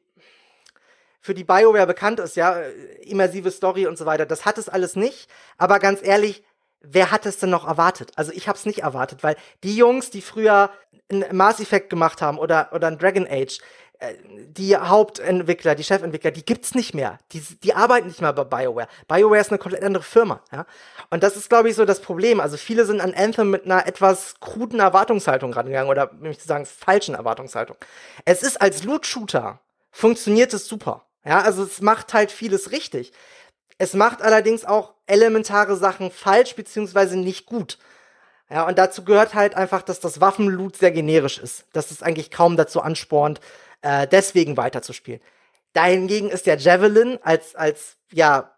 für die BioWare bekannt ist, ja, immersive Story und so weiter. Das hat es alles nicht. Aber ganz ehrlich, wer hat es denn noch erwartet? Also ich habe es nicht erwartet, weil die Jungs, die früher ein Mass Effect gemacht haben oder oder ein Dragon Age, äh, die Hauptentwickler, die Chefentwickler, die gibt's nicht mehr. Die, die arbeiten nicht mehr bei BioWare. BioWare ist eine komplett andere Firma, ja. Und das ist, glaube ich, so das Problem. Also viele sind an Anthem mit einer etwas kruden Erwartungshaltung rangegangen oder, nämlich zu sagen, falschen Erwartungshaltung. Es ist als Loot-Shooter funktioniert es super. Ja, also es macht halt vieles richtig. Es macht allerdings auch elementare Sachen falsch beziehungsweise nicht gut. Ja, und dazu gehört halt einfach, dass das Waffenloot sehr generisch ist. Dass es eigentlich kaum dazu anspornt, äh, deswegen weiterzuspielen. Dahingegen ist der Javelin als, als, ja,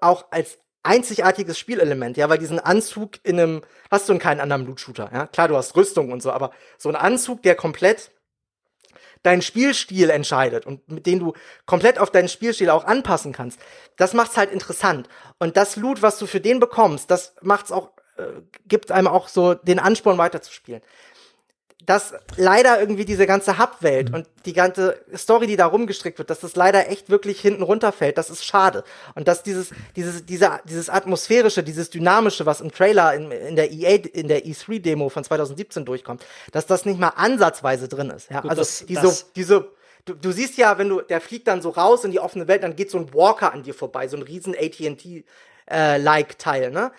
auch als einzigartiges Spielelement, ja, weil diesen Anzug in einem, hast du in keinem anderen Loot-Shooter, ja. Klar, du hast Rüstung und so, aber so ein Anzug, der komplett dein Spielstil entscheidet und mit dem du komplett auf deinen Spielstil auch anpassen kannst, das macht's halt interessant. Und das Loot, was du für den bekommst, das macht's auch, äh, gibt einem auch so den Ansporn weiterzuspielen dass leider irgendwie diese ganze Hub-Welt mhm. und die ganze Story, die da rumgestrickt wird, dass das leider echt wirklich hinten runterfällt, das ist schade. Und dass dieses, dieses, dieser, dieses atmosphärische, dieses dynamische, was im Trailer in, in der EA, in der E3-Demo von 2017 durchkommt, dass das nicht mal ansatzweise drin ist. Ja? Gut, also das, diese, das diese, du, du siehst ja, wenn du, der fliegt dann so raus in die offene Welt, dann geht so ein Walker an dir vorbei, so ein riesen AT&T-like-Teil, ne?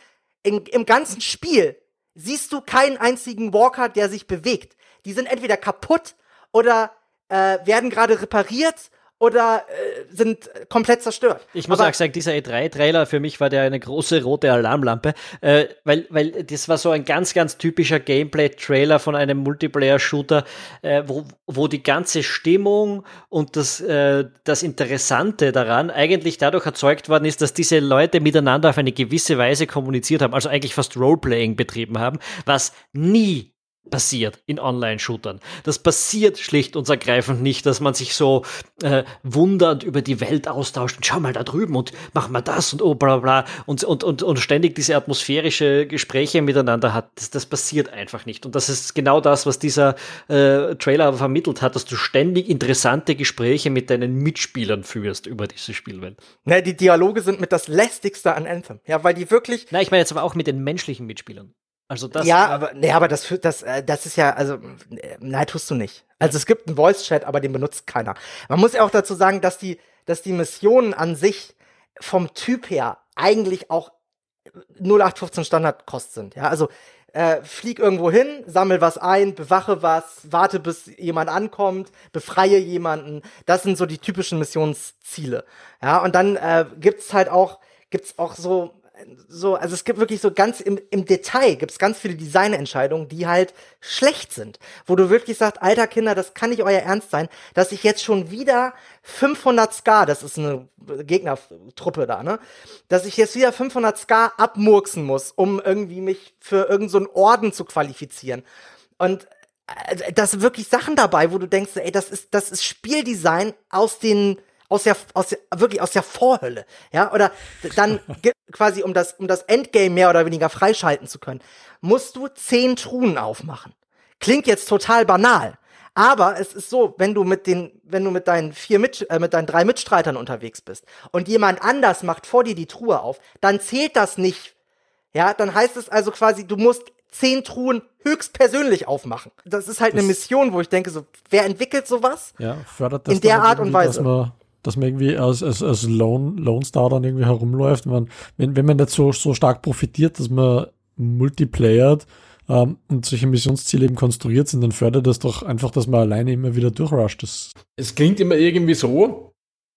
In, Im ganzen Spiel siehst du keinen einzigen Walker, der sich bewegt. Die sind entweder kaputt oder äh, werden gerade repariert oder äh, sind komplett zerstört. Ich muss Aber auch sagen, dieser E3-Trailer für mich war der eine große rote Alarmlampe, äh, weil, weil das war so ein ganz, ganz typischer Gameplay-Trailer von einem Multiplayer-Shooter, äh, wo, wo die ganze Stimmung und das, äh, das Interessante daran eigentlich dadurch erzeugt worden ist, dass diese Leute miteinander auf eine gewisse Weise kommuniziert haben, also eigentlich fast Roleplaying betrieben haben, was nie passiert in Online-Shootern. Das passiert schlicht und ergreifend nicht, dass man sich so äh, wundernd über die Welt austauscht und schau mal da drüben und mach mal das und oh bla bla und, und, und, und ständig diese atmosphärische Gespräche miteinander hat. Das, das passiert einfach nicht. Und das ist genau das, was dieser äh, Trailer vermittelt hat, dass du ständig interessante Gespräche mit deinen Mitspielern führst über diese Spielwelt. ne, die Dialoge sind mit das lästigste an Anthem. Ja, weil die wirklich, Na, ich meine jetzt aber auch mit den menschlichen Mitspielern. Also das ja, aber, nee, aber das, das, äh, das ist ja, also, äh, nein, tust du nicht. Also es gibt einen Voice-Chat, aber den benutzt keiner. Man muss ja auch dazu sagen, dass die, dass die Missionen an sich vom Typ her eigentlich auch 0815 Standardkost sind. Ja, also äh, flieg irgendwo hin, sammel was ein, bewache was, warte bis jemand ankommt, befreie jemanden. Das sind so die typischen Missionsziele. Ja, und dann äh, gibt's halt auch, gibt's auch so so, also es gibt wirklich so ganz im, im Detail gibt's ganz viele Designentscheidungen, die halt schlecht sind. Wo du wirklich sagst, alter Kinder, das kann nicht euer Ernst sein, dass ich jetzt schon wieder 500 Ska, das ist eine Gegnertruppe da, ne? Dass ich jetzt wieder 500 Ska abmurksen muss, um irgendwie mich für irgendeinen so Orden zu qualifizieren. Und äh, da sind wirklich Sachen dabei, wo du denkst, ey, das ist, das ist Spieldesign aus den, aus der, aus der, wirklich aus der Vorhölle, ja, oder dann (laughs) quasi, um das, um das Endgame mehr oder weniger freischalten zu können, musst du zehn Truhen aufmachen. Klingt jetzt total banal, aber es ist so, wenn du mit den, wenn du mit deinen vier mit, äh, mit deinen drei Mitstreitern unterwegs bist und jemand anders macht vor dir die Truhe auf, dann zählt das nicht ja, dann heißt es also quasi, du musst zehn Truhen höchstpersönlich aufmachen. Das ist halt eine Das- Mission, wo ich denke, so, wer entwickelt sowas? Ja, fördert das In der Art und Weise. Dass man, dass man irgendwie als, als, als Lone, Lone Star dann irgendwie herumläuft. Man, wenn, wenn man nicht so, so stark profitiert, dass man multiplayert ähm, und solche Missionsziele eben konstruiert sind, dann fördert das doch einfach, dass man alleine immer wieder durchrusht. Es klingt immer irgendwie so,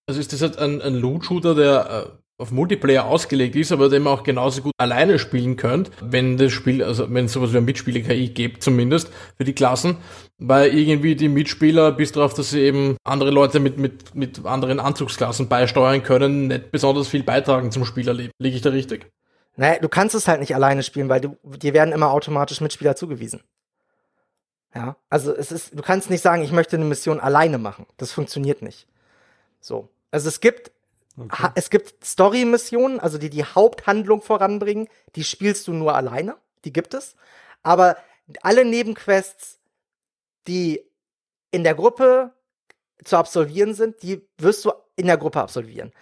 also ist das halt ein, ein Loot-Shooter, der äh, auf Multiplayer ausgelegt ist, aber den man auch genauso gut alleine spielen könnt, wenn das Spiel, also wenn es sowas wie eine Mitspieler-KI gibt, zumindest für die Klassen, weil irgendwie die Mitspieler bis darauf, dass sie eben andere Leute mit, mit, mit anderen Anzugsklassen beisteuern können, nicht besonders viel beitragen zum Spielerleben. Liege ich da richtig? Naja, du kannst es halt nicht alleine spielen, weil du, dir werden immer automatisch Mitspieler zugewiesen. Ja, also es ist, du kannst nicht sagen, ich möchte eine Mission alleine machen. Das funktioniert nicht. So. Also es gibt, ha, es gibt Story-Missionen, also die die Haupthandlung voranbringen, die spielst du nur alleine. Die gibt es. Aber alle Nebenquests, die in der Gruppe zu absolvieren sind, die wirst du in der Gruppe absolvieren.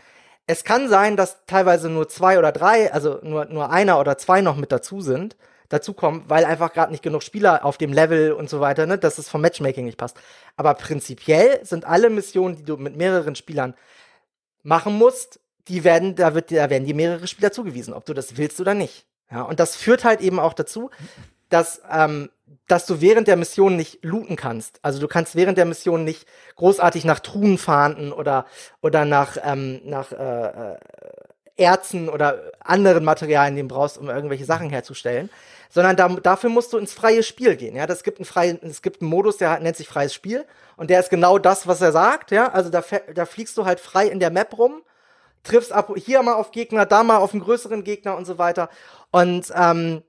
Es kann sein, dass teilweise nur zwei oder drei, also nur, nur einer oder zwei noch mit dazu sind, dazukommen, weil einfach gerade nicht genug Spieler auf dem Level und so weiter, ne, dass es vom Matchmaking nicht passt. Aber prinzipiell sind alle Missionen, die du mit mehreren Spielern machen musst, die werden, da wird, da werden dir mehrere Spieler zugewiesen, ob du das willst oder nicht. Ja, und das führt halt eben auch dazu, dass, ähm, dass du während der Mission nicht looten kannst. Also du kannst während der Mission nicht großartig nach Truhen fahnden oder, oder nach, ähm, nach äh, äh, Erzen oder anderen Materialien, die du brauchst, um irgendwelche Sachen herzustellen. Sondern da, dafür musst du ins freie Spiel gehen. Ja, das gibt einen freien, es gibt einen Modus, der nennt sich freies Spiel. Und der ist genau das, was er sagt. Ja, also da, da fliegst du halt frei in der Map rum triffst ab hier mal auf Gegner, da mal auf einen größeren Gegner und so weiter. Und ähm,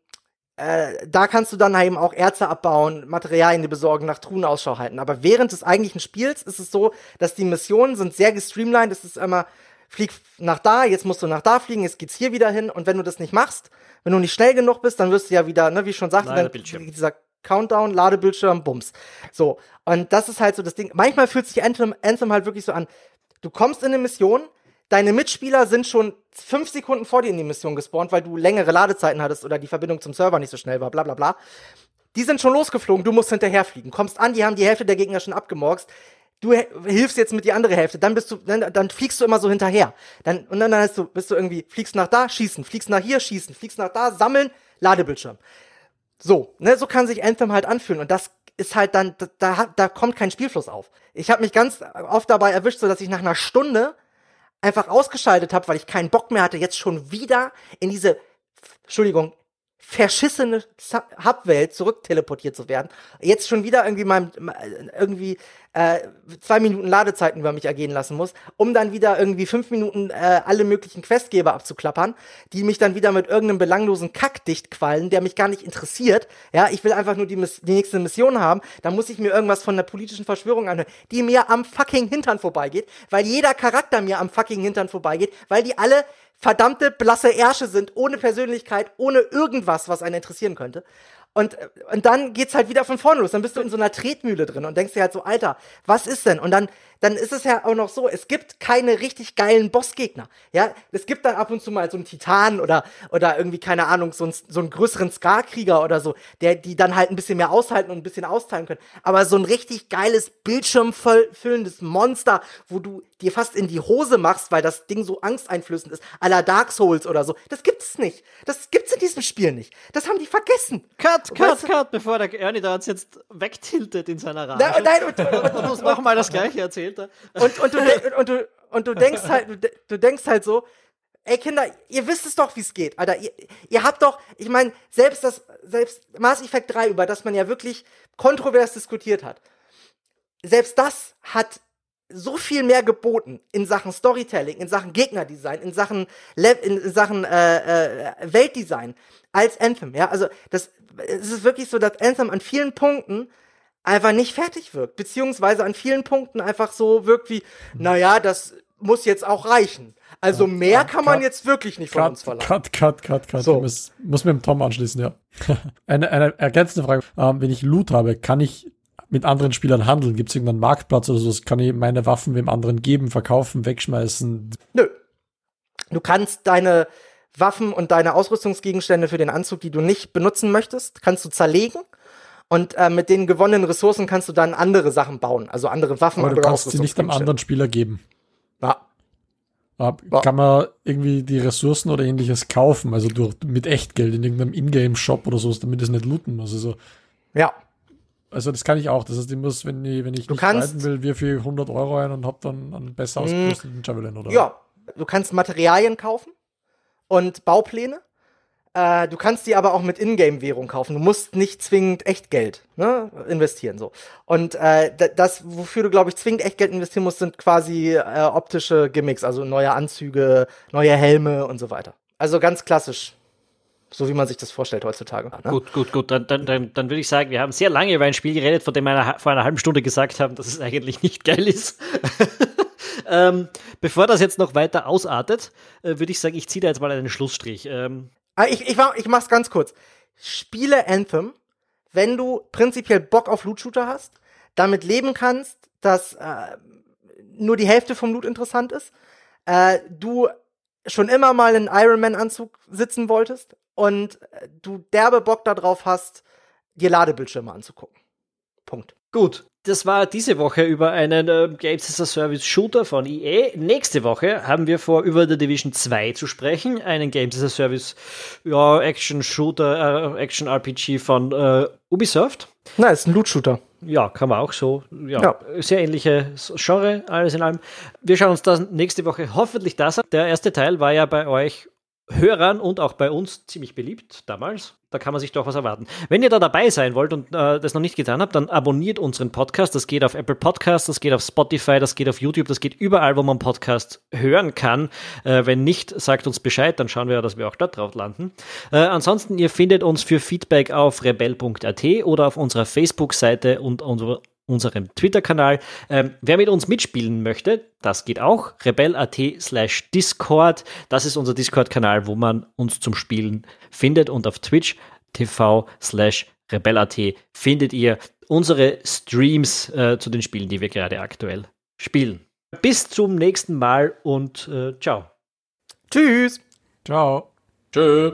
äh, da kannst du dann eben auch Erze abbauen, Materialien die besorgen, nach Truhen Ausschau halten. Aber während des eigentlichen Spiels ist es so, dass die Missionen sind sehr gestreamlined. Es ist immer, flieg nach da, jetzt musst du nach da fliegen, jetzt geht's hier wieder hin. Und wenn du das nicht machst, wenn du nicht schnell genug bist, dann wirst du ja wieder, ne, wie ich schon sagte, dann dieser Countdown, Ladebildschirm, Bums. So. Und das ist halt so das Ding. Manchmal fühlt sich Anthem, Anthem halt wirklich so an. Du kommst in eine Mission, deine Mitspieler sind schon fünf Sekunden vor dir in die Mission gespawnt, weil du längere Ladezeiten hattest oder die Verbindung zum Server nicht so schnell war, bla bla bla. Die sind schon losgeflogen, du musst hinterherfliegen. Kommst an, die haben die Hälfte der Gegner schon abgemorkst. Du hilfst jetzt mit die andere Hälfte, dann bist du, dann, dann fliegst du immer so hinterher. Dann, und dann hast du, bist du irgendwie, fliegst nach da, schießen, fliegst nach hier, schießen, fliegst nach da, sammeln, Ladebildschirm. So, ne, so kann sich Anthem halt anfühlen und das ist halt dann, da, da, kommt kein Spielfluss auf. Ich habe mich ganz oft dabei erwischt, so dass ich nach einer Stunde einfach ausgeschaltet habe, weil ich keinen Bock mehr hatte, jetzt schon wieder in diese, Entschuldigung, verschissene Hubwelt zurückteleportiert zu werden. Jetzt schon wieder irgendwie mal irgendwie äh, zwei Minuten Ladezeiten über mich ergehen lassen muss, um dann wieder irgendwie fünf Minuten äh, alle möglichen Questgeber abzuklappern, die mich dann wieder mit irgendeinem belanglosen Kack dichtquallen, der mich gar nicht interessiert. Ja, ich will einfach nur die, die nächste Mission haben. Da muss ich mir irgendwas von der politischen Verschwörung anhören, die mir am fucking Hintern vorbeigeht, weil jeder Charakter mir am fucking Hintern vorbeigeht, weil die alle verdammte blasse Ärsche sind, ohne Persönlichkeit, ohne irgendwas, was einen interessieren könnte. Und, und dann geht's halt wieder von vorne los. Dann bist du in so einer Tretmühle drin und denkst dir halt so, Alter, was ist denn? Und dann, dann ist es ja auch noch so, es gibt keine richtig geilen Bossgegner. Ja, es gibt dann ab und zu mal so einen Titan oder, oder irgendwie, keine Ahnung, so einen, so einen größeren Skarkrieger oder so, der, die dann halt ein bisschen mehr aushalten und ein bisschen austeilen können. Aber so ein richtig geiles, bildschirmfüllendes Monster, wo du dir fast in die Hose machst, weil das Ding so angsteinflößend ist, à la Dark Souls oder so, das gibt's nicht. Das gibt's in diesem Spiel nicht. Das haben die vergessen. Cut! cut, cut, cut, bevor der Ernie da uns jetzt wegtiltet in seiner Rage. Nein, nein und, und, (laughs) und, uns nochmal das Gleiche erzählt. Er. Und, und, du, und, du, und du denkst halt, du denkst halt so, ey Kinder, ihr wisst es doch, wie es geht, Alter. Ihr, ihr habt doch, ich meine, selbst das, selbst Mass Effect 3, über das man ja wirklich kontrovers diskutiert hat, selbst das hat so viel mehr geboten in Sachen Storytelling, in Sachen Gegnerdesign, in Sachen, Le in Sachen äh, äh, Weltdesign als Anthem. Ja, also das es ist wirklich so, dass Anthem an vielen Punkten einfach nicht fertig wirkt, beziehungsweise an vielen Punkten einfach so wirkt wie, naja, das muss jetzt auch reichen. Also ja, mehr kann man jetzt wirklich nicht von cut, uns verlangen. Cut, cut, cut, cut. So. Muss, muss mit dem Tom anschließen, ja. (laughs) eine, eine ergänzende Frage. Ähm, wenn ich Loot habe, kann ich mit anderen Spielern handeln? Gibt es irgendeinen Marktplatz oder so? Kann ich meine Waffen wem anderen geben, verkaufen, wegschmeißen? Nö. Du kannst deine Waffen und deine Ausrüstungsgegenstände für den Anzug, die du nicht benutzen möchtest, kannst du zerlegen. Und äh, mit den gewonnenen Ressourcen kannst du dann andere Sachen bauen, also andere Waffen. Aber du kannst sie nicht einem anderen Spieler geben. Ja. ja. Kann man irgendwie die Ressourcen oder ähnliches kaufen, also durch, mit Echtgeld in irgendeinem Ingame-Shop oder so, damit es nicht looten muss. Also, ja. Also das kann ich auch. Das heißt, ich muss, wenn ich, wenn ich du nicht kannst, will, wir für 100 Euro ein und hab dann einen besser mhm. ausgerüsteten Javelin, oder? Ja, du kannst Materialien kaufen und Baupläne. Äh, du kannst die aber auch mit Ingame-Währung kaufen. Du musst nicht zwingend Echtgeld ne, investieren. so. Und äh, das, wofür du, glaube ich, zwingend Echtgeld investieren musst, sind quasi äh, optische Gimmicks, also neue Anzüge, neue Helme und so weiter. Also ganz klassisch. So wie man sich das vorstellt heutzutage. Ne? Gut, gut, gut. Dann, dann, dann, würde ich sagen, wir haben sehr lange über ein Spiel geredet, von dem wir vor einer halben Stunde gesagt haben, dass es eigentlich nicht geil ist. (laughs) ähm, bevor das jetzt noch weiter ausartet, äh, würde ich sagen, ich ziehe da jetzt mal einen Schlussstrich. Ähm, ich, ich, ich mach's ganz kurz. Spiele Anthem, wenn du prinzipiell Bock auf Loot-Shooter hast, damit leben kannst, dass äh, nur die Hälfte vom Loot interessant ist, äh, du schon immer mal in Iron Man-Anzug sitzen wolltest und äh, du derbe Bock darauf hast, dir Ladebildschirme anzugucken. Punkt. Gut, das war diese Woche über einen äh, Games as a Service Shooter von EA. Nächste Woche haben wir vor, über The Division 2 zu sprechen. Einen Games as a Service ja, Action Shooter, äh, Action RPG von äh, Ubisoft. Na, ist ein Loot Shooter. Ja, kann man auch so. Ja, ja, sehr ähnliche Genre, alles in allem. Wir schauen uns das nächste Woche hoffentlich das an. Der erste Teil war ja bei euch Hörern und auch bei uns ziemlich beliebt damals. Da kann man sich doch was erwarten. Wenn ihr da dabei sein wollt und äh, das noch nicht getan habt, dann abonniert unseren Podcast. Das geht auf Apple Podcasts, das geht auf Spotify, das geht auf YouTube, das geht überall, wo man Podcast hören kann. Äh, wenn nicht, sagt uns Bescheid, dann schauen wir, dass wir auch dort drauf landen. Äh, ansonsten, ihr findet uns für Feedback auf rebell.at oder auf unserer Facebook-Seite und unserer unserem Twitter-Kanal. Ähm, wer mit uns mitspielen möchte, das geht auch. Rebell.at slash Discord. Das ist unser Discord-Kanal, wo man uns zum Spielen findet. Und auf Twitch TV slash Rebell.at findet ihr unsere Streams äh, zu den Spielen, die wir gerade aktuell spielen. Bis zum nächsten Mal und äh, ciao. Tschüss. Ciao. Tschüss.